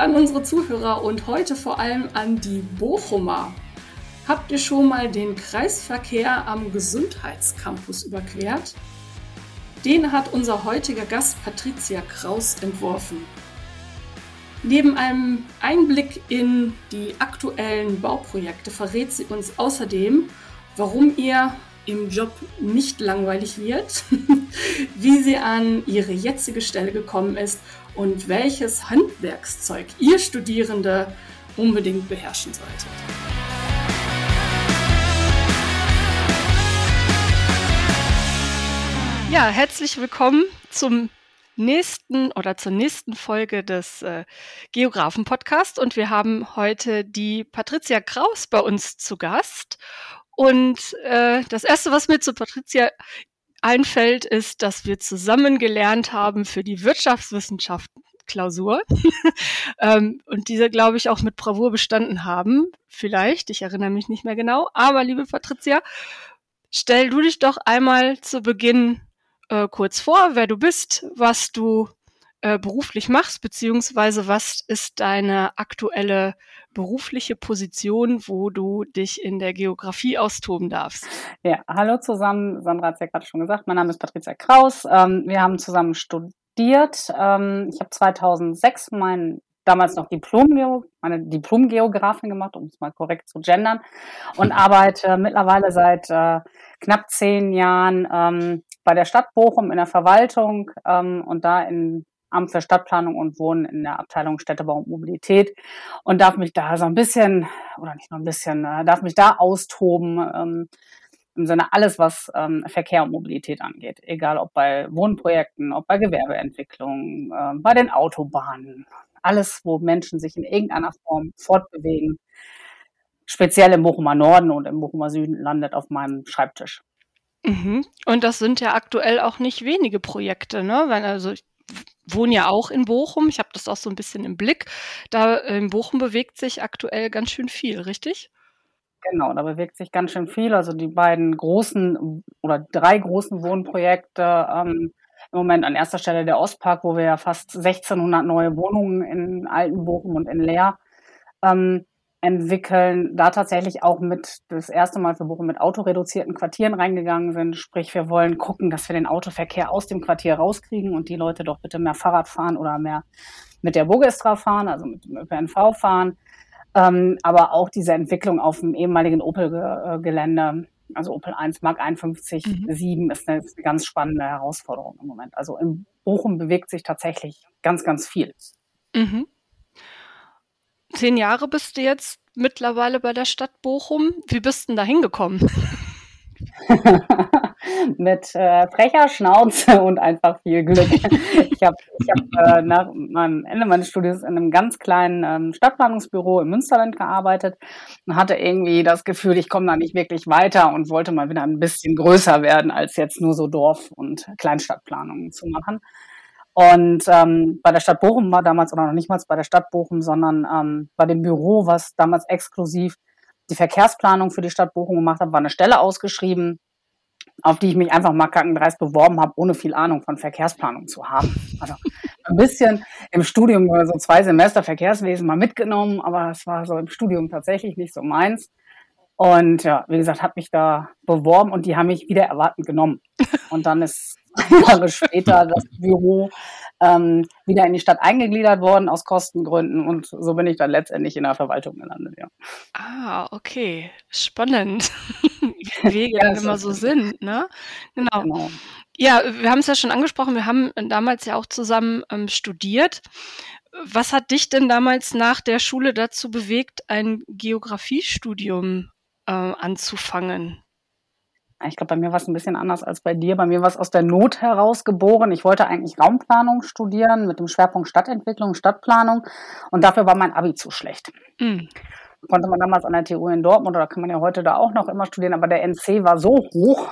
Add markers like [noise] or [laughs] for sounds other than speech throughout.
An unsere Zuhörer und heute vor allem an die Bochumer. Habt ihr schon mal den Kreisverkehr am Gesundheitscampus überquert? Den hat unser heutiger Gast Patricia Kraus entworfen. Neben einem Einblick in die aktuellen Bauprojekte verrät sie uns außerdem, warum ihr im Job nicht langweilig wird, [laughs] wie sie an ihre jetzige Stelle gekommen ist und welches Handwerkszeug ihr Studierende unbedingt beherrschen solltet. Ja, herzlich willkommen zum nächsten oder zur nächsten Folge des äh, Geografen Podcast und wir haben heute die Patricia Kraus bei uns zu Gast und äh, das erste, was mir zu Patricia einfällt, ist, dass wir zusammen gelernt haben für die Wirtschaftswissenschaften. Klausur [laughs] ähm, und diese, glaube ich, auch mit Bravour bestanden haben. Vielleicht, ich erinnere mich nicht mehr genau. Aber liebe Patricia, stell du dich doch einmal zu Beginn äh, kurz vor, wer du bist, was du äh, beruflich machst, beziehungsweise was ist deine aktuelle berufliche Position, wo du dich in der Geografie austoben darfst. Ja, hallo zusammen. Sandra hat es ja gerade schon gesagt. Mein Name ist Patricia Kraus. Ähm, wir haben zusammen studiert. Ähm, ich habe 2006 mein damals noch Diplom meine Diplomgeografin gemacht, um es mal korrekt zu gendern, und [laughs] arbeite mittlerweile seit äh, knapp zehn Jahren ähm, bei der Stadt Bochum in der Verwaltung ähm, und da in Amt für Stadtplanung und Wohnen in der Abteilung Städtebau und Mobilität und darf mich da so ein bisschen, oder nicht nur ein bisschen, äh, darf mich da austoben, ähm, im Sinne alles, was ähm, Verkehr und Mobilität angeht. Egal ob bei Wohnprojekten, ob bei Gewerbeentwicklung, äh, bei den Autobahnen, alles, wo Menschen sich in irgendeiner Form fortbewegen, speziell im Bochumer Norden und im Bochumer Süden, landet auf meinem Schreibtisch. Mhm. Und das sind ja aktuell auch nicht wenige Projekte, ne? Wenn, also ich wohne ja auch in Bochum. Ich habe das auch so ein bisschen im Blick. Da in Bochum bewegt sich aktuell ganz schön viel, richtig? Genau, da bewegt sich ganz schön viel. Also die beiden großen oder drei großen Wohnprojekte ähm, im Moment an erster Stelle der Ostpark, wo wir ja fast 1600 neue Wohnungen in Alten Bochum und in Leer ähm, entwickeln, da tatsächlich auch mit das erste Mal für Bochum mit autoreduzierten Quartieren reingegangen sind. Sprich, wir wollen gucken, dass wir den Autoverkehr aus dem Quartier rauskriegen und die Leute doch bitte mehr Fahrrad fahren oder mehr mit der Bogestra fahren, also mit dem ÖPNV fahren. Ähm, aber auch diese Entwicklung auf dem ehemaligen Opel-Gelände, also Opel 1 Mark 51 mhm. 7 ist eine, ist eine ganz spannende Herausforderung im Moment. Also in Bochum bewegt sich tatsächlich ganz, ganz viel. Mhm. Zehn Jahre bist du jetzt mittlerweile bei der Stadt Bochum. Wie bist du denn da hingekommen? [laughs] [laughs] Mit äh, frecher Schnauze und einfach viel Glück. [laughs] Ich habe hab, äh, nach meinem Ende meines Studiums in einem ganz kleinen ähm, Stadtplanungsbüro im Münsterland gearbeitet und hatte irgendwie das Gefühl, ich komme da nicht wirklich weiter und wollte mal wieder ein bisschen größer werden, als jetzt nur so Dorf- und Kleinstadtplanungen zu machen. Und ähm, bei der Stadt Bochum war damals, oder noch nicht mal bei der Stadt Bochum, sondern ähm, bei dem Büro, was damals exklusiv die Verkehrsplanung für die Stadt Bochum gemacht hat, war eine Stelle ausgeschrieben, auf die ich mich einfach mal kackendreist beworben habe, ohne viel Ahnung von Verkehrsplanung zu haben. Also ein bisschen im Studium, so zwei Semester Verkehrswesen mal mitgenommen, aber es war so im Studium tatsächlich nicht so meins. Und ja, wie gesagt, habe mich da beworben und die haben mich wieder erwartend genommen. Und dann ist Jahre später das Büro ähm, wieder in die Stadt eingegliedert worden aus Kostengründen und so bin ich dann letztendlich in der Verwaltung gelandet, ja. Ah, okay. Spannend. Wie [laughs] Wege ja, immer so sind, ne? Genau. genau. Ja, wir haben es ja schon angesprochen, wir haben damals ja auch zusammen ähm, studiert. Was hat dich denn damals nach der Schule dazu bewegt, ein Geografiestudium äh, anzufangen? Ich glaube, bei mir war es ein bisschen anders als bei dir. Bei mir war es aus der Not heraus geboren. Ich wollte eigentlich Raumplanung studieren mit dem Schwerpunkt Stadtentwicklung, Stadtplanung. Und dafür war mein Abi zu schlecht. Mhm. Konnte man damals an der TU in Dortmund oder kann man ja heute da auch noch immer studieren. Aber der NC war so hoch,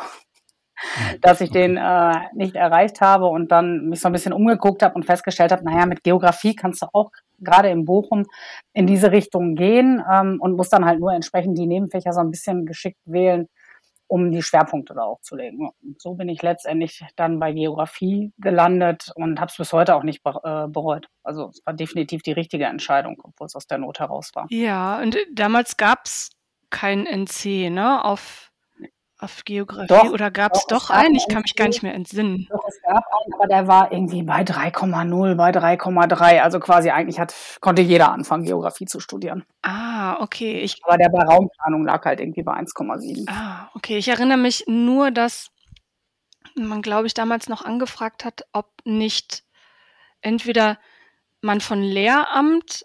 dass ich den äh, nicht erreicht habe und dann mich so ein bisschen umgeguckt habe und festgestellt habe, naja, mit Geografie kannst du auch gerade in Bochum in diese Richtung gehen ähm, und musst dann halt nur entsprechend die Nebenfächer so ein bisschen geschickt wählen, um die Schwerpunkte da auch zu legen. Und so bin ich letztendlich dann bei Geografie gelandet und habe es bis heute auch nicht äh, bereut. Also es war definitiv die richtige Entscheidung, obwohl es aus der Not heraus war. Ja, und damals gab es kein NC, ne? Auf auf Geografie doch, oder gab es doch, doch einen? Ich kann mich gar nicht mehr entsinnen. Doch, es gab einen, aber der war irgendwie bei 3,0, bei 3,3. Also quasi eigentlich hat, konnte jeder anfangen, Geografie zu studieren. Ah, okay. Ich, aber der bei Raumplanung lag halt irgendwie bei 1,7. Ah, okay. Ich erinnere mich nur, dass man, glaube ich, damals noch angefragt hat, ob nicht entweder man von Lehramt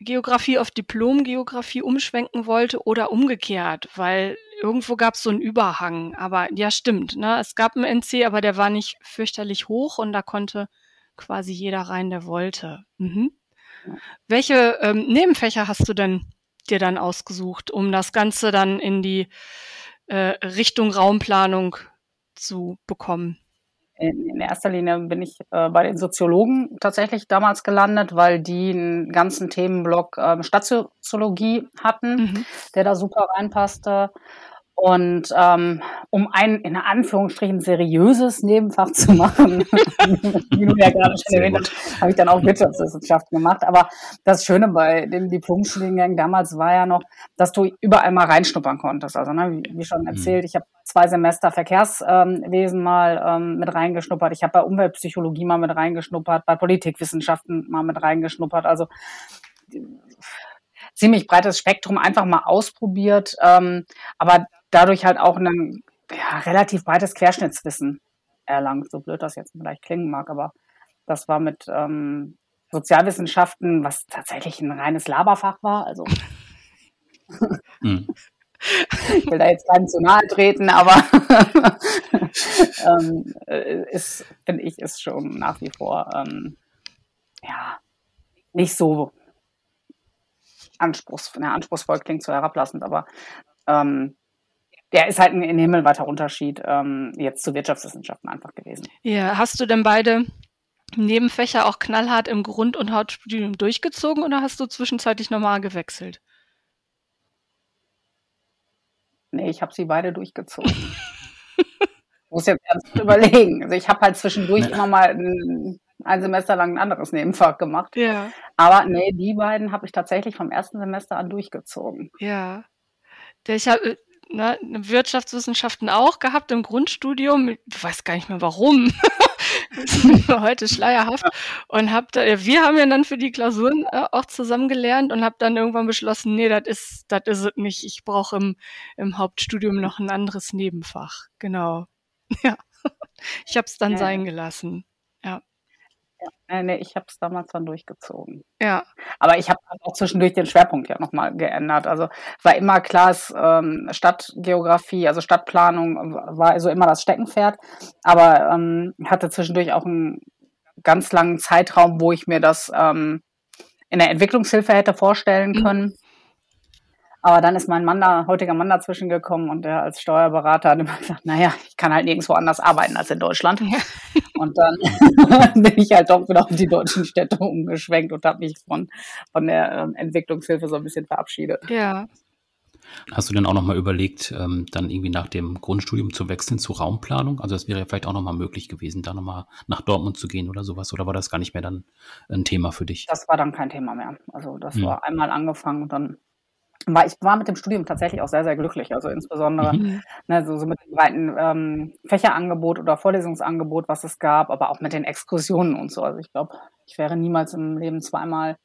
Geografie auf Diplom-Geografie umschwenken wollte oder umgekehrt, weil irgendwo gab es so einen Überhang. Aber ja, stimmt. Ne? Es gab einen NC, aber der war nicht fürchterlich hoch und da konnte quasi jeder rein, der wollte. Mhm. Welche ähm, Nebenfächer hast du denn dir dann ausgesucht, um das Ganze dann in die äh, Richtung Raumplanung zu bekommen? In, in erster Linie bin ich äh, bei den Soziologen tatsächlich damals gelandet, weil die einen ganzen Themenblock äh, Stadtsoziologie hatten, mhm. der da super reinpasste. Und ähm, um ein in Anführungsstrichen seriöses Nebenfach zu machen, [laughs] wie du ja gerade schon erwähnt hast, habe ich dann auch Wirtschaftswissenschaften gemacht. Aber das Schöne bei den Diplomstudiengängen damals war ja noch, dass du überall mal reinschnuppern konntest. Also ne, wie, schon mhm. erzählt, ich habe zwei Semester Verkehrswesen mal ähm, mit reingeschnuppert. Ich habe bei Umweltpsychologie mal mit reingeschnuppert, bei Politikwissenschaften mal mit reingeschnuppert. Also ziemlich breites Spektrum einfach mal ausprobiert, ähm, aber dadurch halt auch ein ja, relativ breites Querschnittswissen erlangt, so blöd das jetzt vielleicht klingen mag, aber das war mit ähm, Sozialwissenschaften, was tatsächlich ein reines Laberfach war, also [laughs] hm. ich will da jetzt keinen zu nahe treten, aber [laughs] ähm, ist, finde ich, ist schon nach wie vor ähm, ja nicht so anspruchs, na, anspruchsvoll klingt so herablassend, aber ähm, der ist halt ein, ein himmelweiter Unterschied ähm, jetzt zu Wirtschaftswissenschaften einfach gewesen. Ja, hast du denn beide Nebenfächer auch knallhart im Grund- und Hauptstudium durchgezogen oder hast du zwischenzeitlich nochmal gewechselt? Nee, ich habe sie beide durchgezogen. [laughs] muss jetzt ernst überlegen. Also ich habe halt zwischendurch immer mal ein, ein, Semester lang ein anderes Nebenfach gemacht. Ja. Aber nee, die beiden habe ich tatsächlich vom ersten Semester an durchgezogen. Ja. Ich habe ne, Wirtschaftswissenschaften auch gehabt im Grundstudium. Ich weiß gar nicht mehr warum. [laughs] heute schleierhaft. Und hab da, wir haben ja dann für die Klausuren äh, auch zusammen gelernt und habe dann irgendwann beschlossen, nee, das ist, das ist es nicht. Ich brauche im, im Hauptstudium noch ein anderes Nebenfach. Genau. [laughs] Ja. Ich habe es dann ja. sein gelassen. Ja. Ja, nee, ich habe es damals dann durchgezogen. Ja. Aber ich habe auch zwischendurch den Schwerpunkt ja nochmal geändert. Also war immer klar, es, ähm, Stadtgeografie, also Stadtplanung war also immer das Steckenpferd. Aber ähm, hatte zwischendurch auch einen ganz langen Zeitraum, wo ich mir das ähm, in der Entwicklungshilfe hätte vorstellen mhm. können. Mhm. Aber dann ist mein Mann da, heutiger Mann dazwischen gekommen und der als Steuerberater hat immer gesagt, naja, ich kann halt nirgendwo anders arbeiten als in Deutschland. Ja. [laughs] Und dann [laughs] bin ich halt doch wieder auf die deutschen Städte umgeschwenkt und habe mich von, von der ähm, Entwicklungshilfe so ein bisschen verabschiedet. Ja. Hast du denn auch nochmal überlegt, ähm, dann irgendwie nach dem Grundstudium zu wechseln zu Raumplanung? Also das wäre ja vielleicht auch nochmal möglich gewesen, da nochmal nach Dortmund zu gehen oder sowas. Oder war das gar nicht mehr dann ein Thema für dich? Das war dann kein Thema mehr. Also das hm. war einmal angefangen und dann war ich war mit dem Studium tatsächlich auch sehr, sehr glücklich. Also insbesondere mhm. ne, so, so mit dem breiten ähm, Fächerangebot oder Vorlesungsangebot, was es gab, aber auch mit den Exkursionen und so. Also ich glaube, ich wäre niemals im Leben zweimal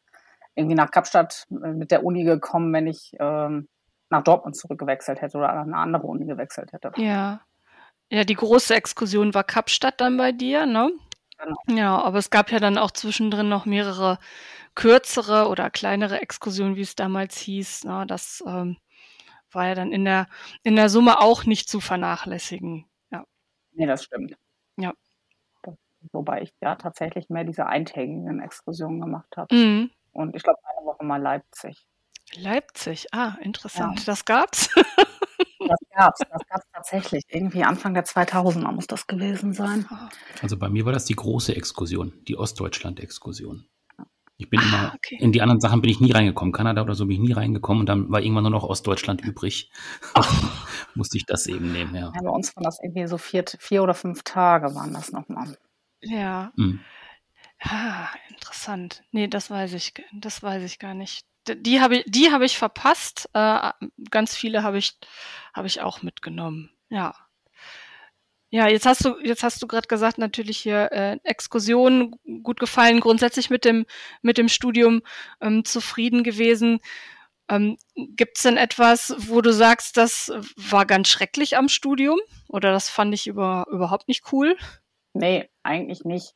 irgendwie nach Kapstadt äh, mit der Uni gekommen, wenn ich ähm, nach Dortmund zurückgewechselt hätte oder an eine andere Uni gewechselt hätte. Ja. Ja, die große Exkursion war Kapstadt dann bei dir, ne? Genau. Ja, aber es gab ja dann auch zwischendrin noch mehrere kürzere oder kleinere Exkursion, wie es damals hieß. Na, ne, das ähm, war ja dann in der, in der Summe auch nicht zu vernachlässigen. Ja. Nee, das stimmt. Ja. Wobei ich ja tatsächlich mehr diese eintägigen Exkursionen gemacht habe. Mhm. Und ich glaube, eine Woche mal Leipzig. Leipzig, ah, interessant. Ja. Das gab's? [laughs] das gab's, das gab's tatsächlich. Irgendwie Anfang der 2000er muss das gewesen sein. Also bei mir war das die große Exkursion, die Ostdeutschland-Exkursion. Ich bin ah, immer, okay. in die anderen Sachen bin ich nie reingekommen. Kanada oder so bin ich nie reingekommen und dann war irgendwann nur noch Ostdeutschland übrig. [laughs] Musste ich das eben nehmen, ja. ja bei uns waren das irgendwie so vier, vier oder fünf Tage waren das nochmal. Ja. Mhm. Ah, interessant. Nee, das weiß ich, das weiß ich gar nicht. Die habe ich, die habe ich verpasst. Äh, ganz viele habe ich, habe ich auch mitgenommen. Ja. Ja, jetzt hast du, jetzt hast du gerade gesagt, natürlich hier äh, Exkursionen gut gefallen, grundsätzlich mit dem, mit dem Studium ähm, zufrieden gewesen. Ähm, Gibt es denn etwas, wo du sagst, das war ganz schrecklich am Studium oder das fand ich über, überhaupt nicht cool? Nee, eigentlich nicht.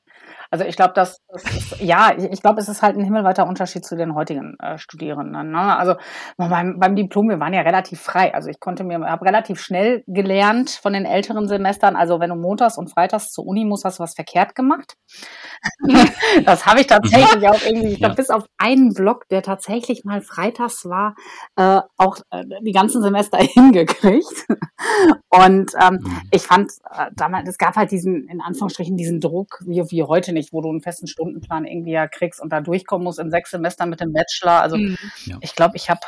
Also ich glaube, dass das ist, ja, ich glaube, es ist halt ein himmelweiter Unterschied zu den heutigen äh, Studierenden. Ne? Also beim, beim Diplom, wir waren ja relativ frei. Also ich konnte mir, habe relativ schnell gelernt von den älteren Semestern. Also wenn du montags und freitags zur Uni musst, hast du was verkehrt gemacht. [laughs] das habe ich tatsächlich auch irgendwie, ich glaube, ja. bis auf einen Block, der tatsächlich mal freitags war, äh, auch äh, die ganzen Semester [laughs] hingekriegt. Und ähm, mhm. ich fand äh, damals, es gab halt diesen, in Anführungsstrichen, diesen Druck, wie, wie heute nicht, wo du einen festen Stundenplan irgendwie ja kriegst und da durchkommen musst in sechs Semestern mit dem Bachelor. Also mhm. ja. ich glaube, ich habe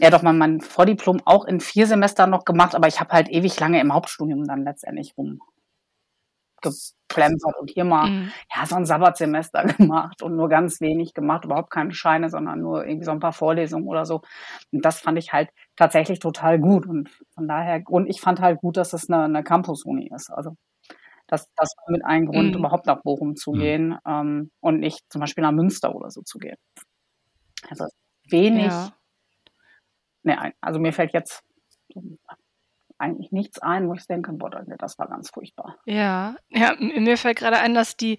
ja doch mal mein Vordiplom auch in vier Semestern noch gemacht, aber ich habe halt ewig lange im Hauptstudium dann letztendlich rumgeplempert und hier mal mhm. ja so ein Sabbatsemester [laughs] gemacht und nur ganz wenig gemacht, überhaupt keine Scheine, sondern nur irgendwie so ein paar Vorlesungen oder so. Und das fand ich halt tatsächlich total gut und von daher und ich fand halt gut, dass es eine, eine Campus-Uni ist. Also das, das war mit einem Grund, mhm. überhaupt nach Bochum zu mhm. gehen ähm, und nicht zum Beispiel nach Münster oder so zu gehen. Also wenig. Ja. Nee, also mir fällt jetzt eigentlich nichts ein, wo ich denke, boah, das war ganz furchtbar. Ja, ja, mir fällt gerade ein, dass die,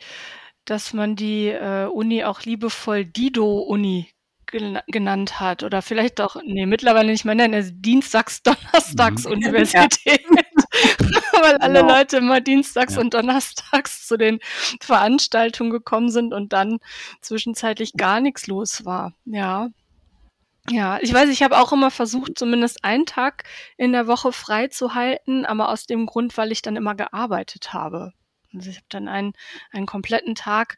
dass man die äh, Uni auch liebevoll Dido-Uni genannt hat oder vielleicht auch, nee, mittlerweile nicht mehr nennen, also Dienstags-Donnerstags-Universität. Weil alle genau. Leute immer dienstags ja. und donnerstags zu den Veranstaltungen gekommen sind und dann zwischenzeitlich gar nichts los war. Ja. Ja, ich weiß, ich habe auch immer versucht, zumindest einen Tag in der Woche frei zu halten, aber aus dem Grund, weil ich dann immer gearbeitet habe. Also ich habe dann einen, einen kompletten Tag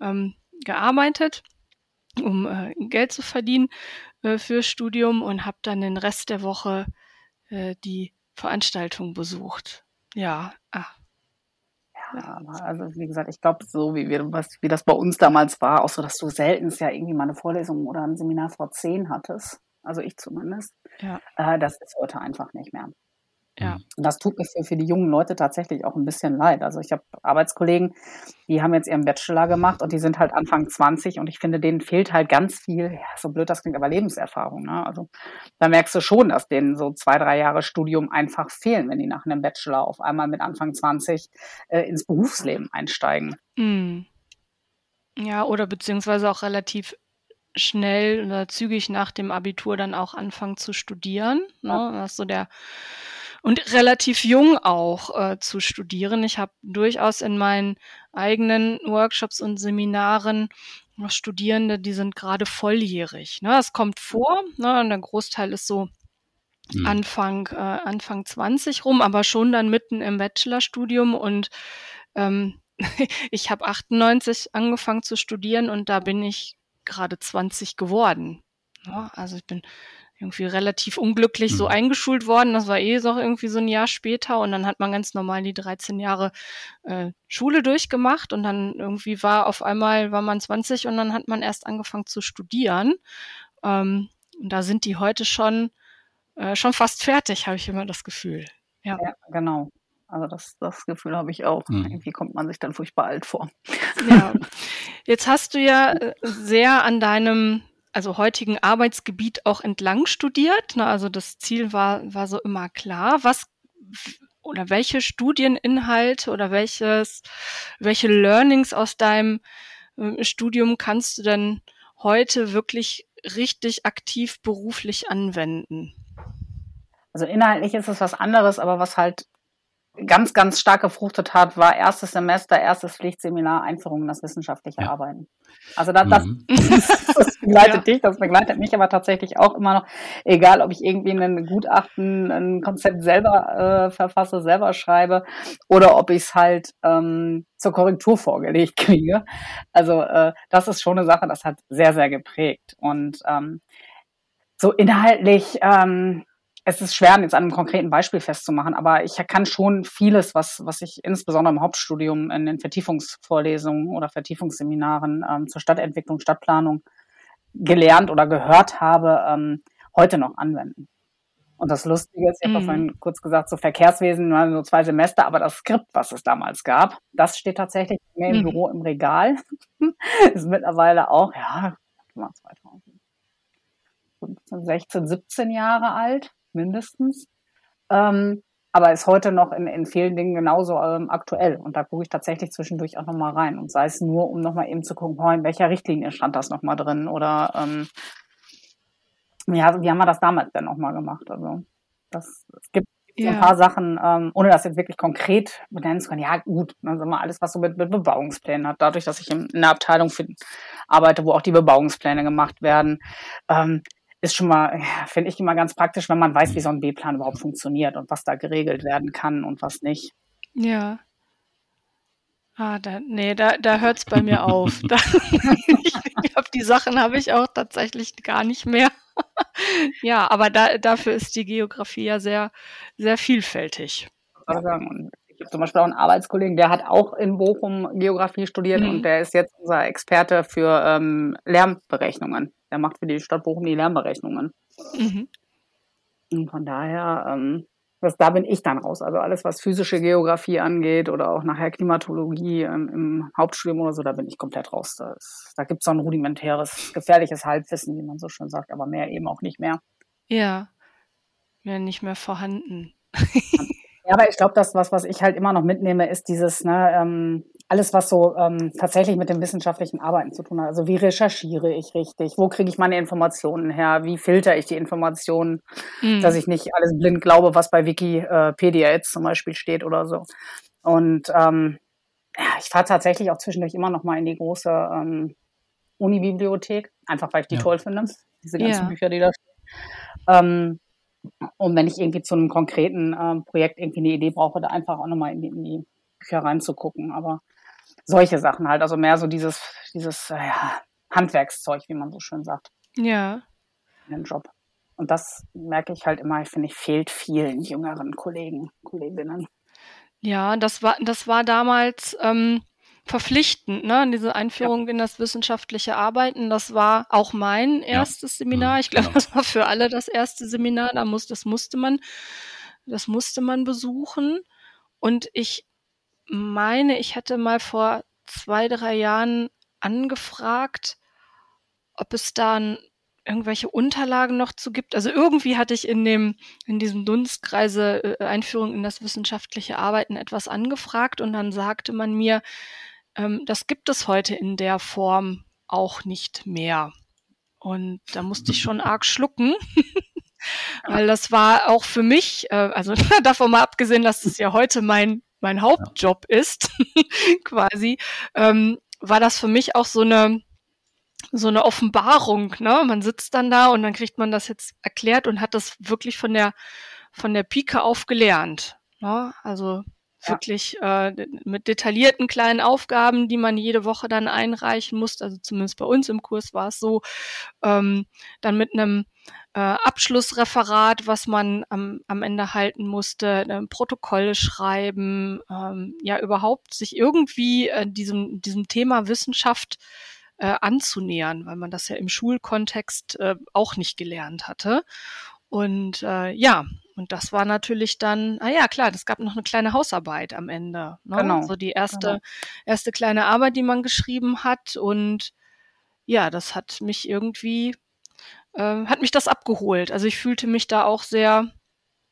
ähm, gearbeitet um äh, Geld zu verdienen äh, fürs Studium und habe dann den Rest der Woche äh, die Veranstaltung besucht. Ja, ah. Ja, also wie gesagt, ich glaube, so wie, wir, was, wie das bei uns damals war, auch so, dass du selten ja irgendwie mal eine Vorlesung oder ein Seminar vor zehn hattest. Also ich zumindest. Ja. Äh, das ist heute einfach nicht mehr. Ja. Mhm. Und das tut mir für, für die jungen Leute tatsächlich auch ein bisschen leid. Also ich habe Arbeitskollegen, die haben jetzt ihren Bachelor gemacht und die sind halt Anfang 20 und ich finde, denen fehlt halt ganz viel, ja, so blöd das klingt, aber Lebenserfahrung. Ne? Also da merkst du schon, dass denen so zwei, drei Jahre Studium einfach fehlen, wenn die nach einem Bachelor auf einmal mit Anfang 20 äh, ins Berufsleben einsteigen. Mhm. Ja, oder beziehungsweise auch relativ schnell oder zügig nach dem Abitur dann auch anfangen zu studieren. Ne? Ja. Das ist so der und relativ jung auch äh, zu studieren. Ich habe durchaus in meinen eigenen Workshops und Seminaren noch Studierende, die sind gerade volljährig. Ne? Das kommt vor, ne? und der Großteil ist so mhm. Anfang, äh, Anfang 20 rum, aber schon dann mitten im Bachelorstudium und ähm, [laughs] ich habe 98 angefangen zu studieren und da bin ich gerade 20 geworden. Ja, ne? also ich bin irgendwie relativ unglücklich so mhm. eingeschult worden. Das war eh so irgendwie so ein Jahr später und dann hat man ganz normal die 13 Jahre äh, Schule durchgemacht und dann irgendwie war auf einmal war man 20 und dann hat man erst angefangen zu studieren. Ähm, und da sind die heute schon äh, schon fast fertig, habe ich immer das Gefühl. Ja, ja genau. Also das, das Gefühl habe ich auch. Mhm. Irgendwie kommt man sich dann furchtbar alt vor. Ja. Jetzt hast du ja äh, sehr an deinem also heutigen Arbeitsgebiet auch entlang studiert. Ne? Also das Ziel war, war so immer klar. Was oder welche Studieninhalte oder welches, welche Learnings aus deinem äh, Studium kannst du denn heute wirklich richtig aktiv beruflich anwenden? Also inhaltlich ist es was anderes, aber was halt ganz, ganz stark gefruchtet hat, war erstes Semester, erstes Pflichtseminar, Einführung in das wissenschaftliche ja. Arbeiten. Also das, das, mhm. [laughs] das begleitet ja. dich, das begleitet mich aber tatsächlich auch immer noch, egal ob ich irgendwie ein Gutachten, ein Konzept selber äh, verfasse, selber schreibe oder ob ich es halt ähm, zur Korrektur vorgelegt [laughs] kriege. Also äh, das ist schon eine Sache, das hat sehr, sehr geprägt. Und ähm, so inhaltlich ähm, es ist schwer, jetzt an einem konkreten Beispiel festzumachen, aber ich kann schon vieles, was, was ich insbesondere im Hauptstudium in den Vertiefungsvorlesungen oder Vertiefungsseminaren ähm, zur Stadtentwicklung, Stadtplanung gelernt oder gehört habe, ähm, heute noch anwenden. Und das Lustige ist, ich habe mhm. vorhin kurz gesagt, so Verkehrswesen, waren so zwei Semester, aber das Skript, was es damals gab, das steht tatsächlich mehr im mhm. Büro im Regal. [laughs] ist mittlerweile auch, ja, 2015, 16, 17 Jahre alt mindestens. Ähm, aber ist heute noch in, in vielen Dingen genauso ähm, aktuell. Und da gucke ich tatsächlich zwischendurch auch nochmal rein. Und sei es nur, um nochmal eben zu gucken, oh, in welcher Richtlinie stand das nochmal drin oder ähm, ja, wie haben wir das damals denn nochmal gemacht? Also das, es gibt ja. ein paar Sachen, ähm, ohne das jetzt wirklich konkret benennen zu können. Ja, gut, dann sind wir alles, was so mit, mit Bebauungsplänen hat. Dadurch, dass ich in, in einer Abteilung für, arbeite, wo auch die Bebauungspläne gemacht werden, ähm, ist schon mal, finde ich immer ganz praktisch, wenn man weiß, wie so ein B-Plan überhaupt funktioniert und was da geregelt werden kann und was nicht. Ja. Ah, da, nee, da, da hört es bei mir auf. [laughs] Da, [laughs] ich glaube, die Sachen habe ich auch tatsächlich gar nicht mehr. [laughs] ja, aber da, dafür ist die Geografie ja sehr, sehr vielfältig. Ich habe zum Beispiel auch einen Arbeitskollegen, der hat auch in Bochum Geografie studiert mhm. und der ist jetzt unser Experte für ähm, Lärmberechnungen. Der macht für die Stadt Bochum die Lärmberechnungen. Mhm. Und von daher, ähm, das, da bin ich dann raus. Also alles, was physische Geografie angeht oder auch nachher Klimatologie ähm, im Hauptstudium oder so, da bin ich komplett raus. Da, da gibt es so ein rudimentäres, gefährliches Halbwissen, wie man so schön sagt, aber mehr eben auch nicht mehr. Ja, mehr nicht mehr vorhanden. [laughs] ja, aber ich glaube, das, was, was ich halt immer noch mitnehme, ist dieses, ne, ähm, alles, was so ähm, tatsächlich mit dem wissenschaftlichen Arbeiten zu tun hat. Also wie recherchiere ich richtig? Wo kriege ich meine Informationen her? Wie filter ich die Informationen, mhm. dass ich nicht alles blind glaube, was bei Wikipedia jetzt zum Beispiel steht oder so. Und ähm, ja, ich fahre tatsächlich auch zwischendurch immer noch mal in die große ähm, Uni-Bibliothek, einfach weil ich die ja. toll finde, diese ganzen ja. Bücher, die da stehen. Ähm, und wenn ich irgendwie zu einem konkreten ähm, Projekt irgendwie eine Idee brauche, da einfach auch nochmal in die, in die Bücher reinzugucken. Aber solche Sachen halt, also mehr so dieses, dieses äh, ja, Handwerkszeug, wie man so schön sagt. Ja. In den Job. Und das merke ich halt immer, finde ich, fehlt vielen jüngeren Kollegen, Kolleginnen. Ja, das war, das war damals ähm, verpflichtend, ne? Diese Einführung ja. in das wissenschaftliche Arbeiten. Das war auch mein erstes ja. Seminar. Mhm, ich glaube, genau. das war für alle das erste Seminar. Da muss, das musste man, das musste man besuchen. Und ich meine, ich hätte mal vor zwei, drei Jahren angefragt, ob es da irgendwelche Unterlagen noch zu gibt. Also irgendwie hatte ich in dem, in diesem Dunstkreise äh, Einführung in das wissenschaftliche Arbeiten etwas angefragt und dann sagte man mir, ähm, das gibt es heute in der Form auch nicht mehr. Und da musste ich schon [laughs] arg schlucken. [laughs] Weil das war auch für mich, äh, also [laughs] davon mal abgesehen, dass es ja heute mein mein Hauptjob ist, quasi, ähm, war das für mich auch so eine so eine Offenbarung, ne? Man sitzt dann da und dann kriegt man das jetzt erklärt und hat das wirklich von der von der Pike auf gelernt. Ne? Also wirklich äh, mit detaillierten kleinen Aufgaben, die man jede Woche dann einreichen muss. Also zumindest bei uns im Kurs war es so. Ähm, dann mit einem äh, Abschlussreferat, was man am, am Ende halten musste, äh, Protokolle schreiben, ähm, ja überhaupt sich irgendwie äh, diesem, diesem Thema Wissenschaft äh, anzunähern, weil man das ja im Schulkontext äh, auch nicht gelernt hatte. Und äh, ja, und das war natürlich dann, ah ja, klar, es gab noch eine kleine Hausarbeit am Ende. Ne? Genau. So die erste, genau. erste kleine Arbeit, die man geschrieben hat. Und ja, das hat mich irgendwie, äh, hat mich das abgeholt. Also ich fühlte mich da auch sehr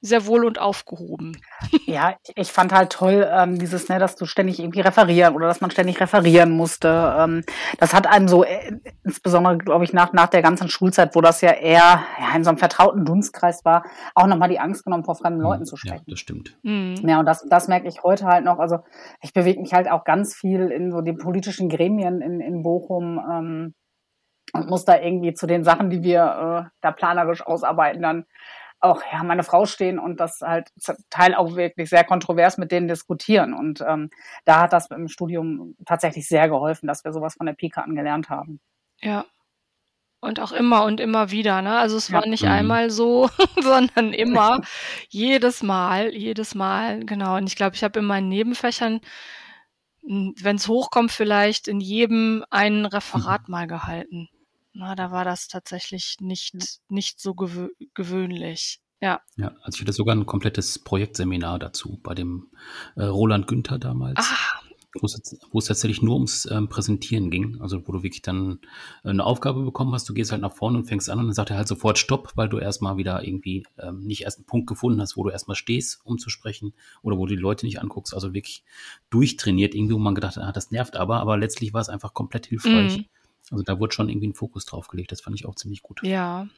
sehr wohl und aufgehoben. [laughs] Ja, ich fand halt toll, ähm, dieses, ne, dass du ständig irgendwie referieren oder dass man ständig referieren musste. Ähm, das hat einen so, äh, insbesondere, glaube ich, nach, nach der ganzen Schulzeit, wo das ja eher ja, in so einem vertrauten Dunstkreis war, auch nochmal die Angst genommen, vor fremden Leuten zu sprechen. Ja, das stimmt. Mhm. Ja, und das, das merke ich heute halt noch. Also ich bewege mich halt auch ganz viel in so den politischen Gremien in, in Bochum. Ähm, und muss da irgendwie zu den Sachen, die wir äh, da planerisch ausarbeiten, dann auch ja meine Frau stehen und das halt Teil auch wirklich sehr kontrovers mit denen diskutieren. Und ähm, da hat das im Studium tatsächlich sehr geholfen, dass wir sowas von der Pika angelernt haben. Ja. Und auch immer und immer wieder, ne? Also es ja. war nicht mhm. einmal so, [laughs] sondern immer, jedes Mal, jedes Mal, genau. Und ich glaube, ich habe in meinen Nebenfächern, hm, wenn es hochkommt, vielleicht in jedem ein Referat mhm. mal gehalten. Na, da war das tatsächlich nicht, nicht so gewö gewöhnlich. Ja. Ja, also ich hatte sogar ein komplettes Projektseminar dazu bei dem äh, Roland Günther damals. Ah, wo es, wo es tatsächlich nur ums ähm, Präsentieren ging, also wo du wirklich dann äh, eine Aufgabe bekommen hast, du gehst halt nach vorne und fängst an und dann sagt er halt sofort Stopp, weil du erstmal wieder irgendwie ähm, nicht erst einen Punkt gefunden hast, wo du erstmal stehst, um zu sprechen oder wo du die Leute nicht anguckst, also wirklich durchtrainiert, irgendwie, wo man gedacht hat, ah, das nervt aber, aber letztlich war es einfach komplett hilfreich. Mhm. Also da wurde schon irgendwie ein Fokus drauf gelegt, das fand ich auch ziemlich gut. Ja,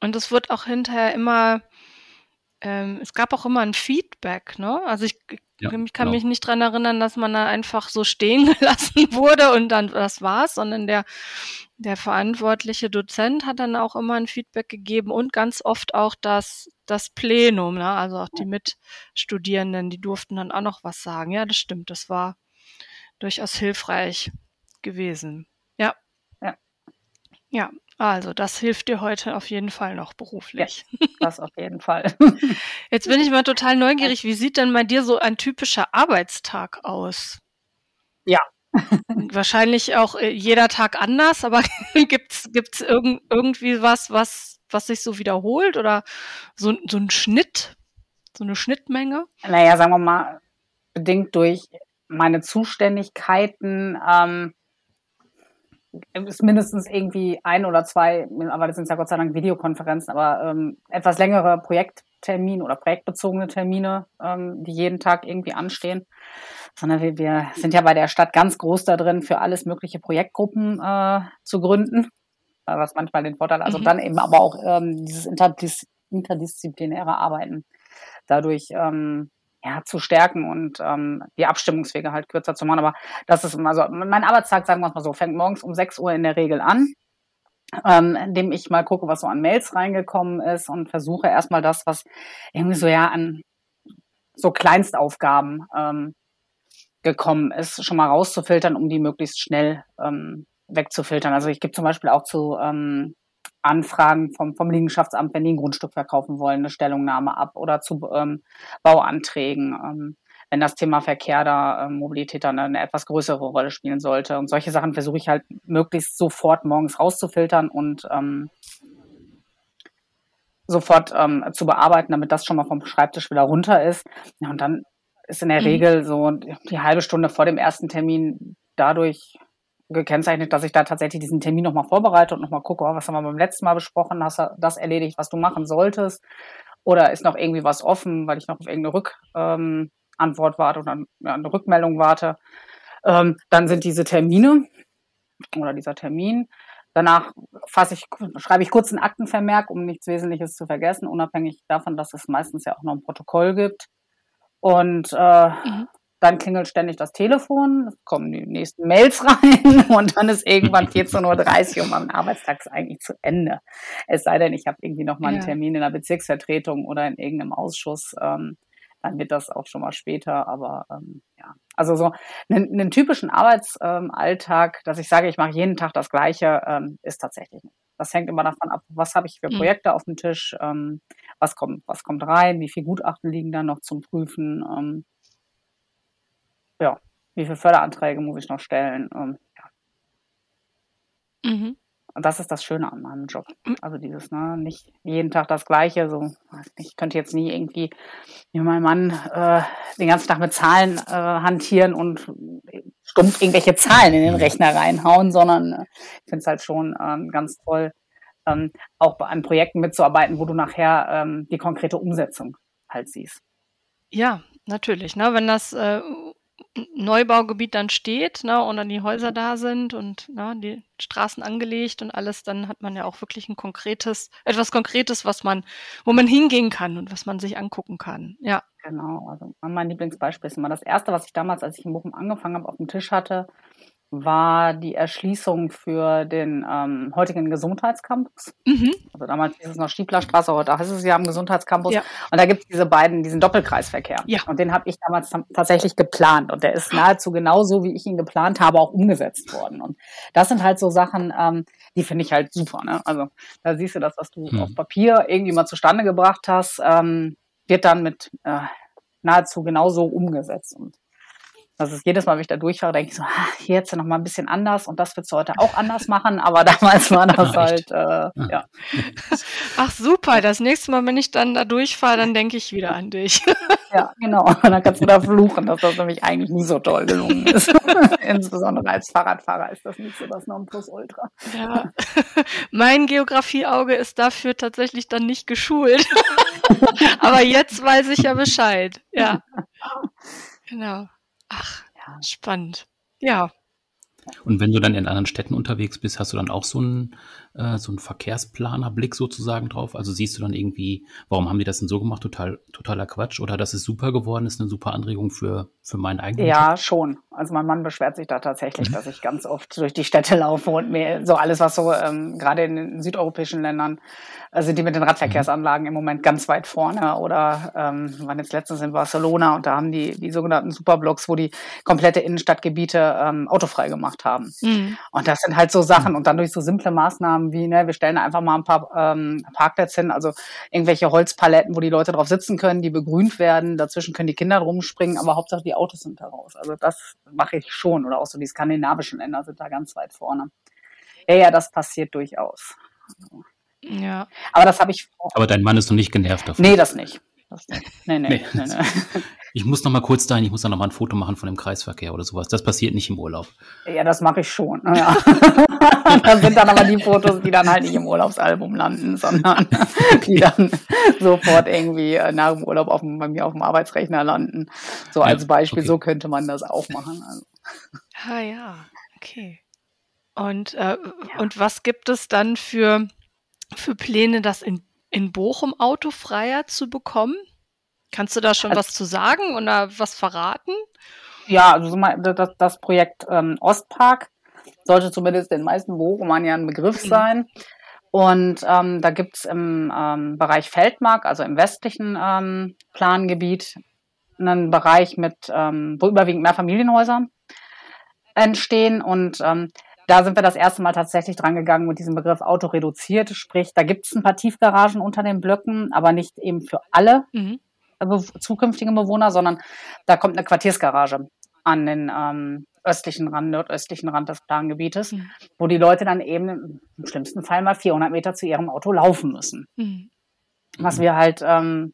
und es wird auch hinterher immer ähm, es gab auch immer ein Feedback, ne? Also ich, ja, ich kann genau. mich nicht dran erinnern, dass man da einfach so stehen [laughs] gelassen wurde und dann das war's, sondern der, der verantwortliche Dozent hat dann auch immer ein Feedback gegeben und ganz oft auch das, das Plenum, ne? Also auch die Mitstudierenden, die durften dann auch noch was sagen. Ja, das stimmt. Das war durchaus hilfreich gewesen. Ja. Also, das hilft dir heute auf jeden Fall noch beruflich. Ja, [laughs] das auf jeden Fall. Jetzt bin ich mal total neugierig. Wie sieht denn bei dir so ein typischer Arbeitstag aus? Ja. [laughs] Wahrscheinlich auch äh, jeder Tag anders, aber [laughs] gibt's gibt's irgend, irgendwie was, was, was sich so wiederholt oder so, so ein Schnitt, so eine Schnittmenge? Naja, sagen wir mal, bedingt durch meine Zuständigkeiten, ähm, ist mindestens irgendwie ein oder zwei, aber das sind ja Gott sei Dank Videokonferenzen, aber ähm, etwas längere Projekttermine oder projektbezogene Termine, ähm, die jeden Tag irgendwie anstehen. Sondern wir, wir sind ja bei der Stadt ganz groß da drin, für alles mögliche Projektgruppen äh, zu gründen, was manchmal den Vorteil, also mhm. dann eben aber auch ähm, dieses interdis interdisziplinäre Arbeiten dadurch ähm, ja, zu stärken und ähm, die Abstimmungswege halt kürzer zu machen. Aber das ist immer so. Mein Arbeitstag, sagen wir es mal so, fängt morgens um 6 Uhr in der Regel an, ähm, indem ich mal gucke, was so an Mails reingekommen ist und versuche erstmal das, was irgendwie so ja an so Kleinstaufgaben ähm, gekommen ist, schon mal rauszufiltern, um die möglichst schnell ähm, wegzufiltern. Also ich gebe zum Beispiel auch zu ähm, Anfragen vom, vom Liegenschaftsamt, wenn die ein Grundstück verkaufen wollen, eine Stellungnahme ab oder zu ähm, Bauanträgen, ähm, wenn das Thema Verkehr da, ähm, Mobilität dann eine etwas größere Rolle spielen sollte. Und solche Sachen versuche ich halt möglichst sofort morgens rauszufiltern und ähm, sofort ähm, zu bearbeiten, damit das schon mal vom Schreibtisch wieder runter ist. Ja, und dann ist in der mhm. Regel so die halbe Stunde vor dem ersten Termin dadurch gekennzeichnet, dass ich da tatsächlich diesen Termin nochmal vorbereite und nochmal gucke, oh, was haben wir beim letzten Mal besprochen, hast du das erledigt, was du machen solltest? Oder ist noch irgendwie was offen, weil ich noch auf irgendeine Rückantwort ähm, warte oder eine Rückmeldung warte? Ähm, dann sind diese Termine oder dieser Termin. Danach fasse ich, schreibe ich kurz einen Aktenvermerk, um nichts Wesentliches zu vergessen, unabhängig davon, dass es meistens ja auch noch ein Protokoll gibt. Und äh, mhm dann klingelt ständig das Telefon, es kommen die nächsten Mails [laughs] rein und dann ist irgendwann [laughs] 14.30 Uhr und mein Arbeitstag ist eigentlich zu Ende. Es sei denn, ich habe irgendwie noch mal einen. Termin in der Bezirksvertretung oder in irgendeinem Ausschuss. Ähm, dann wird das auch schon mal später, aber ähm, ja. Also so einen, einen typischen Arbeitsalltag, ähm, dass ich sage, ich mache jeden Tag das Gleiche, ähm, ist tatsächlich nicht. Das hängt immer davon ab, was habe ich für mhm. Projekte mhm. auf dem Tisch, ähm, was kommt, was kommt rein, wie viel Gutachten liegen da noch zum Prüfen. Ähm, ja, wie viele Förderanträge muss ich noch stellen? Ähm, ja. Mhm. Und das ist das Schöne an meinem Job. Mhm. Also dieses, ne, nicht jeden Tag das Gleiche. So, ich könnte jetzt nie irgendwie wie mein Mann äh, den ganzen Tag mit Zahlen äh, hantieren und stumpf irgendwelche Zahlen in den mhm. Rechner reinhauen, sondern äh, ich finde es halt schon ähm, ganz toll, ähm, auch an Projekten mitzuarbeiten, wo du nachher ähm, die konkrete Umsetzung halt siehst. Ja, natürlich. Ne? Wenn das äh, Neubaugebiet dann steht ne, und dann die Häuser da sind und ne, die Straßen angelegt und alles, dann hat man ja auch wirklich ein konkretes, etwas Konkretes, was man, wo man hingehen kann und was man sich angucken kann. Ja. Genau, also mein Lieblingsbeispiel ist immer das erste, was ich damals, als ich in Bochum angefangen habe, auf dem Tisch hatte, war die Erschließung für den ähm, heutigen Gesundheitscampus. Mhm. Also damals hieß es noch Stieblerstraße, heute heißt es ja am Gesundheitscampus. Ja. Und da gibt es diese beiden, diesen Doppelkreisverkehr. Ja. Und den habe ich damals tatsächlich geplant. Und der ist nahezu genauso, wie ich ihn geplant habe, auch umgesetzt worden. Und das sind halt so Sachen, ähm, die finde ich halt super. Ne? Also da siehst du das, was du mhm. auf Papier irgendwie mal zustande gebracht hast, ähm, wird dann mit äh, nahezu genauso umgesetzt. Und das ist jedes Mal, wenn ich da durchfahre, denke ich so, ah, hier jetzt noch mal ein bisschen anders und das wird heute auch anders machen, aber [laughs] damals war [laughs] das ja, halt, äh, ja. [laughs] Ach super, das nächste Mal, wenn ich dann da durchfahre, dann denke ich wieder an dich. Ja, genau. Und dann kannst du da fluchen, dass das nämlich eigentlich nie so toll gelungen ist. Insbesondere als Fahrradfahrer ist das nicht so das Nonplusultra. Ja. Mein Geografieauge ist dafür tatsächlich dann nicht geschult. aber jetzt weiß ich ja Bescheid. Ja. Genau. Ach, ja. spannend. Ja. Und wenn du dann in anderen Städten unterwegs bist, hast du dann auch so einen, äh, so einen Verkehrsplanerblick sozusagen drauf? Also siehst du dann irgendwie, warum haben die das denn so gemacht? Total, totaler Quatsch. Oder dass es super geworden ist, eine super Anregung für, für meinen eigenen Ja, Job? schon. Also mein Mann beschwert sich da tatsächlich, mhm. dass ich ganz oft durch die Städte laufe und mir so alles, was so ähm, gerade in den südeuropäischen Ländern äh, sind die mit den Radverkehrsanlagen im Moment ganz weit vorne. Oder ähm, wir waren jetzt letztens in Barcelona und da haben die die sogenannten Superblocks, wo die komplette Innenstadtgebiete ähm, autofrei gemacht haben. Mhm. Und das sind halt so Sachen. Und dann durch so simple Maßnahmen wie, ne, wir stellen einfach mal ein paar ähm, Parkplätze hin, also irgendwelche Holzpaletten, wo die Leute drauf sitzen können, die begrünt werden. Dazwischen können die Kinder rumspringen, aber Hauptsache die Autos sind da raus. Also das mache ich schon. Oder auch so die skandinavischen Länder sind da ganz weit vorne. Ja, ja, das passiert durchaus. Ja. Aber das habe ich. Aber dein Mann ist noch nicht genervt davon. Nee, das nicht. Das nicht. Nee, nee, nee. nee, nee. [laughs] Ich muss noch mal kurz dahin, ich muss dann noch mal ein Foto machen von dem Kreisverkehr oder sowas. Das passiert nicht im Urlaub. Ja, das mache ich schon. Ja. [laughs] [laughs] das sind dann aber die Fotos, die dann halt nicht im Urlaubsalbum landen, sondern die dann sofort irgendwie äh, nach dem Urlaub auf dem, bei mir auf dem Arbeitsrechner landen. So als Beispiel, okay. so könnte man das auch machen. Also. Ah ja, okay. Und, äh, ja. und was gibt es dann für für Pläne, das in, in Bochum autofreier zu bekommen? Kannst du da schon also, was zu sagen oder was verraten? Ja, also das, das Projekt ähm, Ostpark sollte zumindest den meisten Bochumern ja ein Begriff mhm. sein. Und ähm, da gibt es im ähm, Bereich Feldmark, also im westlichen ähm, Plangebiet, einen Bereich mit, ähm, wo überwiegend mehr Familienhäuser entstehen. Und ähm, da sind wir das erste Mal tatsächlich dran gegangen mit diesem Begriff autoreduziert. Sprich, da gibt es ein paar Tiefgaragen unter den Blöcken, aber nicht eben für alle mhm. zukünftigen Bewohner, sondern da kommt eine Quartiersgarage an den ähm, östlichen Rand, nordöstlichen Rand des Plangebietes, mhm. wo die Leute dann eben im schlimmsten Fall mal 400 Meter zu ihrem Auto laufen müssen. Mhm. Was wir halt ähm,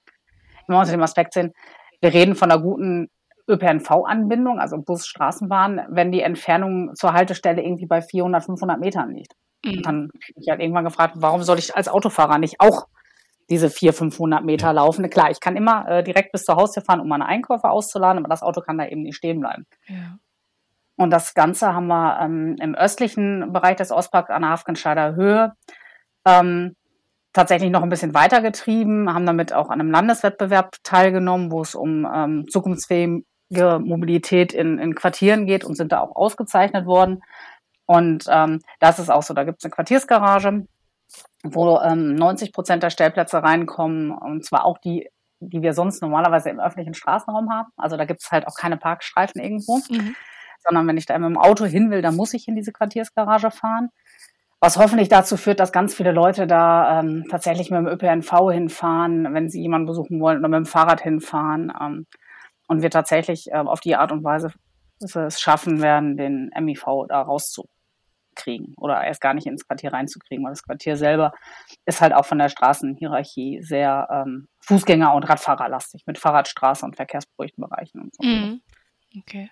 immer unter dem Aspekt sehen, wir reden von einer guten ÖPNV-Anbindung, also Bus, Straßenbahn, wenn die Entfernung zur Haltestelle irgendwie bei 400, 500 Metern liegt. Mhm. Und dann habe ich halt irgendwann gefragt, warum soll ich als Autofahrer nicht auch diese 400, 500 Meter laufen? Klar, ich kann immer äh, direkt bis zur Haustür fahren, um meine Einkäufe auszuladen, aber das Auto kann da eben nicht stehen bleiben. Ja. Und das Ganze haben wir ähm, im östlichen Bereich des Ostparks an der Hafgenscheider Höhe ähm, tatsächlich noch ein bisschen weitergetrieben, haben damit auch an einem Landeswettbewerb teilgenommen, wo es um ähm, zukunftsfähige Mobilität in, in Quartieren geht und sind da auch ausgezeichnet worden. Und ähm, das ist auch so, da gibt es eine Quartiersgarage, wo ähm, 90 Prozent der Stellplätze reinkommen, und zwar auch die, die wir sonst normalerweise im öffentlichen Straßenraum haben. Also da gibt es halt auch keine Parkstreifen irgendwo, mhm. sondern wenn ich da mit dem Auto hin will, dann muss ich in diese Quartiersgarage fahren. Was hoffentlich dazu führt, dass ganz viele Leute da ähm, tatsächlich mit dem ÖPNV hinfahren, wenn sie jemanden besuchen wollen oder mit dem Fahrrad hinfahren. Ähm, und wir tatsächlich äh, auf die Art und Weise es schaffen werden, den MIV da rauszukriegen oder erst gar nicht ins Quartier reinzukriegen, weil das Quartier selber ist halt auch von der Straßenhierarchie sehr ähm, Fußgänger- und Radfahrerlastig mit Fahrradstraße und verkehrsberuhigten Bereichen und so. Mhm. Okay.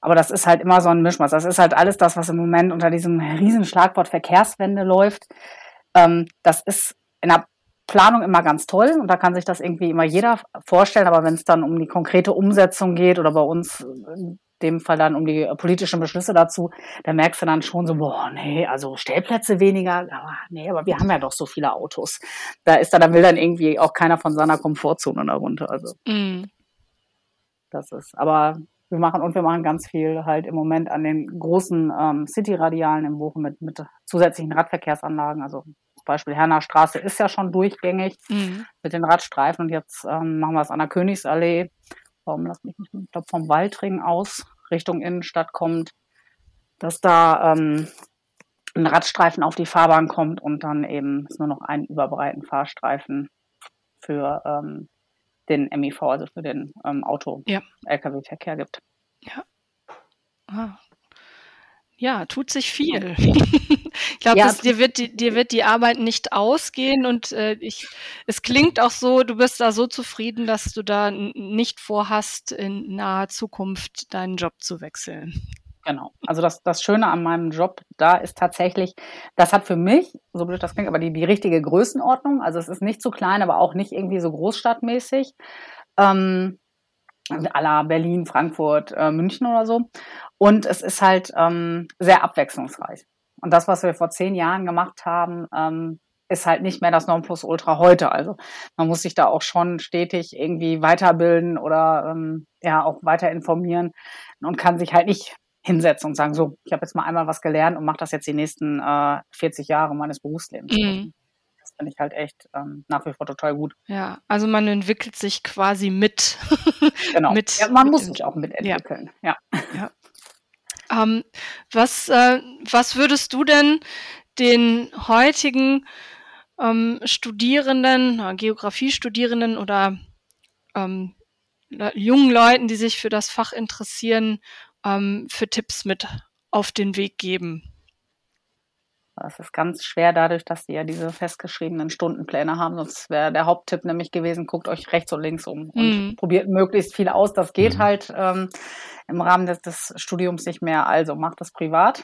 Aber das ist halt immer so ein Mischmaß. Das ist halt alles das, was im Moment unter diesem riesen Schlagwort Verkehrswende läuft. Ähm, das ist in der Planung immer ganz toll und da kann sich das irgendwie immer jeder vorstellen. Aber wenn es dann um die konkrete Umsetzung geht oder bei uns in dem Fall dann um die politischen Beschlüsse dazu, da merkst du dann schon so, boah, nee, also Stellplätze weniger, aber nee, aber wir haben ja doch so viele Autos. Da ist da, da will dann irgendwie auch keiner von seiner Komfortzone darunter. Also mm. das ist, aber wir machen und wir machen ganz viel halt im Moment an den großen ähm, City-Radialen in Bochum mit, mit zusätzlichen Radverkehrsanlagen. Also zum Beispiel Herner Straße ist ja schon durchgängig mhm. mit den Radstreifen und jetzt ähm, machen wir es an der Königsallee. Warum lass mich nicht, ich glaube vom Waldring aus Richtung Innenstadt kommt, dass da ähm, ein Radstreifen auf die Fahrbahn kommt und dann eben nur noch einen überbreiten Fahrstreifen für ähm, den MIV, also für den ähm, Auto-Lkw-Verkehr gibt. Ja. Ah. Ja, tut sich viel. [laughs] ich glaube, ja. dir, wird die, dir wird die Arbeit nicht ausgehen und äh, ich, es klingt auch so, du bist da so zufrieden, dass du da nicht vorhast, in naher Zukunft deinen Job zu wechseln. Genau. Also das, das Schöne an meinem Job da ist tatsächlich, das hat für mich, so blöd das klingt, aber die, die richtige Größenordnung. Also es ist nicht zu klein, aber auch nicht irgendwie so großstadtmäßig. Ähm, à la Berlin, Frankfurt, äh, München oder so. Und es ist halt ähm, sehr abwechslungsreich. Und das, was wir vor zehn Jahren gemacht haben, ähm, ist halt nicht mehr das Nonplusultra heute. Also man muss sich da auch schon stetig irgendwie weiterbilden oder ähm, ja auch weiter informieren und kann sich halt nicht hinsetzen und sagen, so, ich habe jetzt mal einmal was gelernt und mache das jetzt die nächsten äh, 40 Jahre meines Berufslebens. Mhm. Das finde ich halt echt ähm, nach wie vor total gut. Ja, also man entwickelt sich quasi mit. genau. [laughs] mit, ja, man mit muss sich auch mitentwickeln. Ja. ja. ja. Ähm, was, äh, was würdest du denn den heutigen ähm, Studierenden, Geografiestudierenden oder ähm, jungen Leuten, die sich für das Fach interessieren, ähm, für Tipps mit auf den Weg geben? Das ist ganz schwer dadurch, dass die ja diese festgeschriebenen Stundenpläne haben. Sonst wäre der Haupttipp nämlich gewesen, guckt euch rechts und links um und mhm. probiert möglichst viel aus. Das geht mhm. halt ähm, im Rahmen des, des Studiums nicht mehr. Also macht das privat.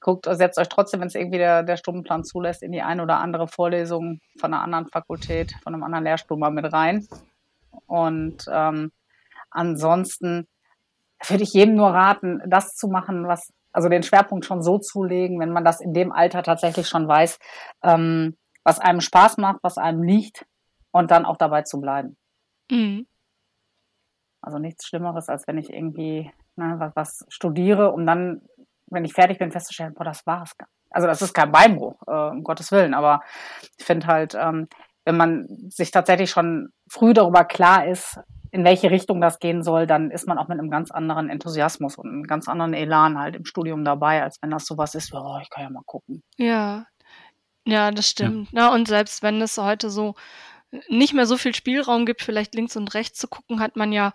Guckt, setzt euch trotzdem, wenn es irgendwie der, der Stundenplan zulässt, in die eine oder andere Vorlesung von einer anderen Fakultät, von einem anderen Lehrstuhl mal mit rein. Und ähm, ansonsten würde ich jedem nur raten, das zu machen, was, also den Schwerpunkt schon so zu legen, wenn man das in dem Alter tatsächlich schon weiß, ähm, was einem Spaß macht, was einem liegt und dann auch dabei zu bleiben. Mhm. Also nichts Schlimmeres, als wenn ich irgendwie ne, was, was studiere und dann, wenn ich fertig bin, festzustellen, boah, das war's. Also das ist kein Beinbruch, äh, um Gottes Willen, aber ich finde halt, ähm, wenn man sich tatsächlich schon früh darüber klar ist, in welche Richtung das gehen soll, dann ist man auch mit einem ganz anderen Enthusiasmus und einem ganz anderen Elan halt im Studium dabei, als wenn das sowas ist, oh, ich kann ja mal gucken. Ja, ja, das stimmt. Ja. Na, und selbst wenn es heute so nicht mehr so viel Spielraum gibt, vielleicht links und rechts zu gucken, hat man ja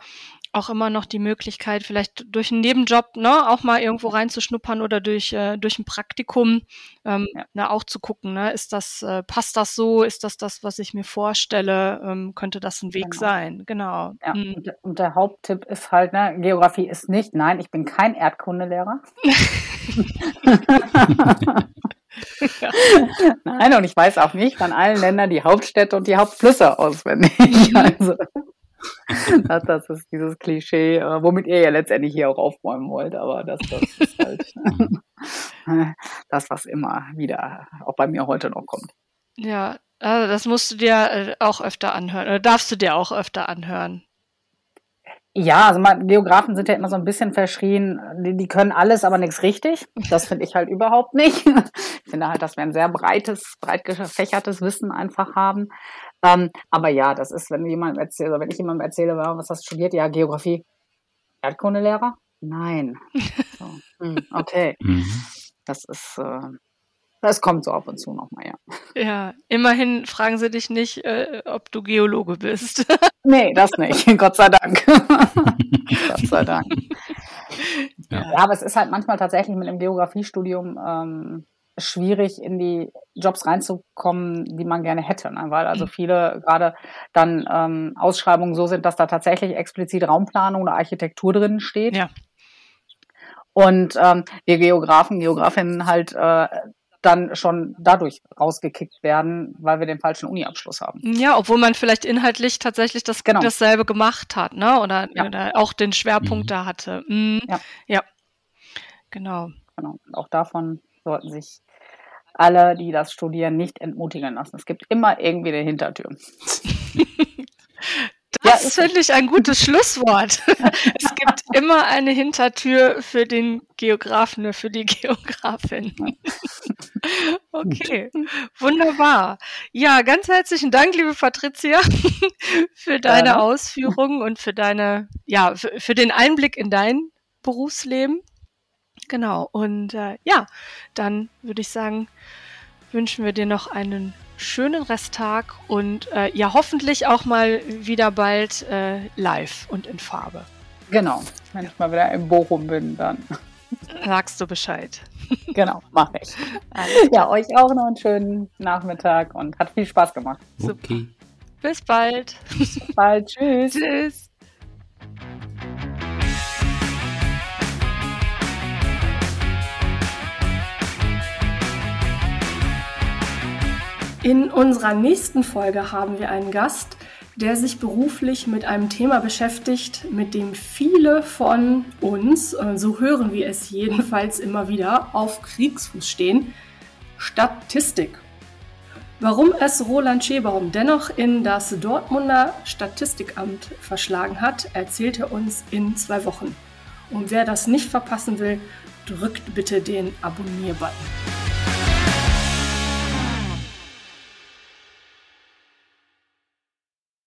auch immer noch die Möglichkeit, vielleicht durch einen Nebenjob ne, auch mal irgendwo reinzuschnuppern oder durch, äh, durch ein Praktikum ähm, ja. ne, auch zu gucken, ne, ist das, äh, passt das so, ist das das, was ich mir vorstelle, ähm, könnte das ein Weg genau. sein, genau. Ja, mhm. und, und, der Haupttipp ist halt, ne, Geografie ist nicht, nein, ich bin kein Erdkundelehrer. [laughs] [laughs] ja. [laughs] Nein, und ich weiß auch nicht von allen Ländern die Hauptstädte und die Hauptflüsse auswendig. Mhm. Also das, ist dieses Klischee, äh, womit ihr ja letztendlich hier auch aufräumen wollt, aber das, das ist halt [laughs] das, was immer wieder auch bei mir heute noch kommt. Ja, also das musst du dir äh, auch öfter anhören, oder darfst du dir auch öfter anhören. Ja, also mal, Geografen sind ja immer so ein bisschen verschrien, die, die können alles, aber nichts richtig. Das finde ich halt überhaupt nicht. Ich finde halt, dass wir ein sehr breites, breit gefächertes Wissen einfach haben. Ähm, aber ja, das ist, wenn jemand erzählt, oder wenn ich jemandem erzähle, was hast du studiert? Ja, Geografie. Erdkundelehrer? Nein. [laughs] So, hm, okay. Mhm. Das ist, äh, das kommt so ab und zu nochmal, ja. Ja, immerhin fragen sie dich nicht, äh, ob du Geologe bist. [laughs] nee, das nicht. [laughs] Gott sei Dank. [laughs] Gott sei Dank. Ja. ja. aber es ist halt manchmal tatsächlich mit dem Geografiestudium ähm, schwierig, in die Jobs reinzukommen, die man gerne hätte. Ne? Weil also mhm. viele gerade dann ähm, Ausschreibungen so sind, dass da tatsächlich explizit Raumplanung oder Architektur drin steht. Ja. Und ähm, wir Geografen, Geografinnen halt äh, dann schon dadurch rausgekickt werden, weil wir den falschen Uni-Abschluss haben. Ja, obwohl man vielleicht inhaltlich tatsächlich das, genau. dasselbe gemacht hat, ne? Oder, ja. oder auch den Schwerpunkt mhm. da hatte. Mhm. Ja. ja. Genau. Genau. Auch davon sollten sich alle, die das studieren, nicht entmutigen lassen. Es gibt immer irgendwie eine Hintertür. [laughs] ja, das finde ich ein gutes Schlusswort. [laughs] es gibt immer eine Hintertür für den Geografen, für die Geografin. [laughs] okay, wunderbar. Ja, ganz herzlichen Dank, liebe Patricia, [laughs] für deine ja. Ausführungen und für deine, ja, für, für den Einblick in dein Berufsleben. Genau. Und äh, ja, dann würde ich sagen, wünschen wir dir noch einen schönen Resttag und äh, ja, hoffentlich auch mal wieder bald äh, live und in Farbe. Genau, wenn ich mal wieder in Bochum bin, dann. [laughs] Sagst du Bescheid. [laughs] Genau, mache ich. Ja, euch auch noch einen schönen Nachmittag und hat viel Spaß gemacht. Okay. Bis bald. Bis bald. Tschüss. Tschüss. In unserer nächsten Folge haben wir einen Gast, der sich beruflich mit einem Thema beschäftigt, mit dem viele von uns, äh, so hören wir es jedenfalls immer wieder, auf Kriegsfuß stehen, Statistik. Warum es Roland Schebaum dennoch in das Dortmunder Statistikamt verschlagen hat, erzählt er uns in zwei Wochen. Und wer das nicht verpassen will, drückt bitte den Abonnier-Button.